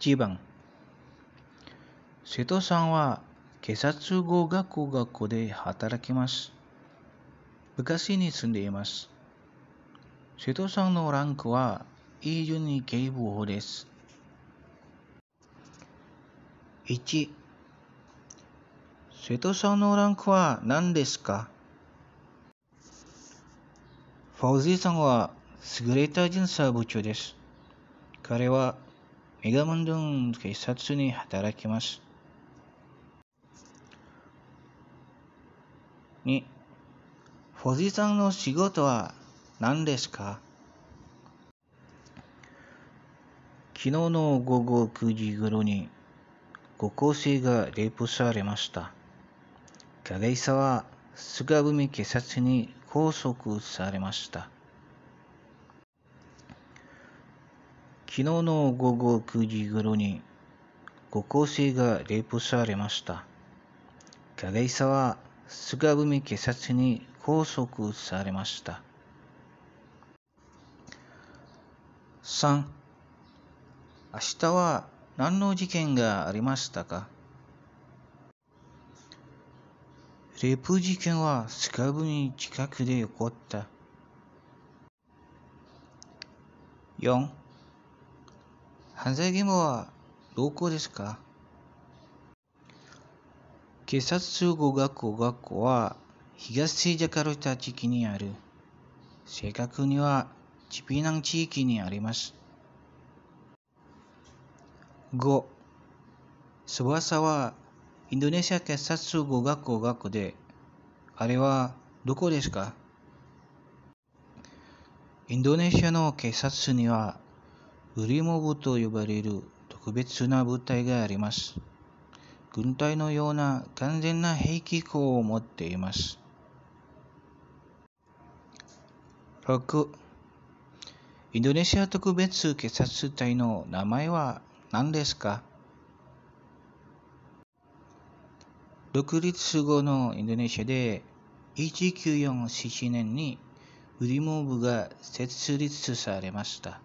1番瀬戸さんは警察語学校学校で働きます。部活に住んでいます。瀬戸さんのランクは、イージュニ警部補です。1瀬戸さんのランクは何ですか？ファウジーさんは優れた巡査部長です。彼はメガモンドン警察に働きます。2フォジさんの仕事は何ですか？昨日の午後9時頃にご高生がレイプされました。加害者は菅組警察に拘束されました。昨日の午後9時頃に高校生がレイプされました。加害者は菅組警察に拘束されました。3明日は何の事件がありましたか？レイプ事件はスカブに近くで起こった。4犯罪現場はどこですか？警察語学校学校は東ジャカルタ地域にある。正確にはチピナン地域にあります。5. 翼はインドネシア警察語学校学校で、あれはどこですか？インドネシアの警察には、ウリモブと呼ばれる特別な部隊があります。軍隊のような完全な兵器庫を持っています。6インドネシア特別警察隊の名前は何ですか？独立後のインドネシアで1947年にウリモブが設立されました。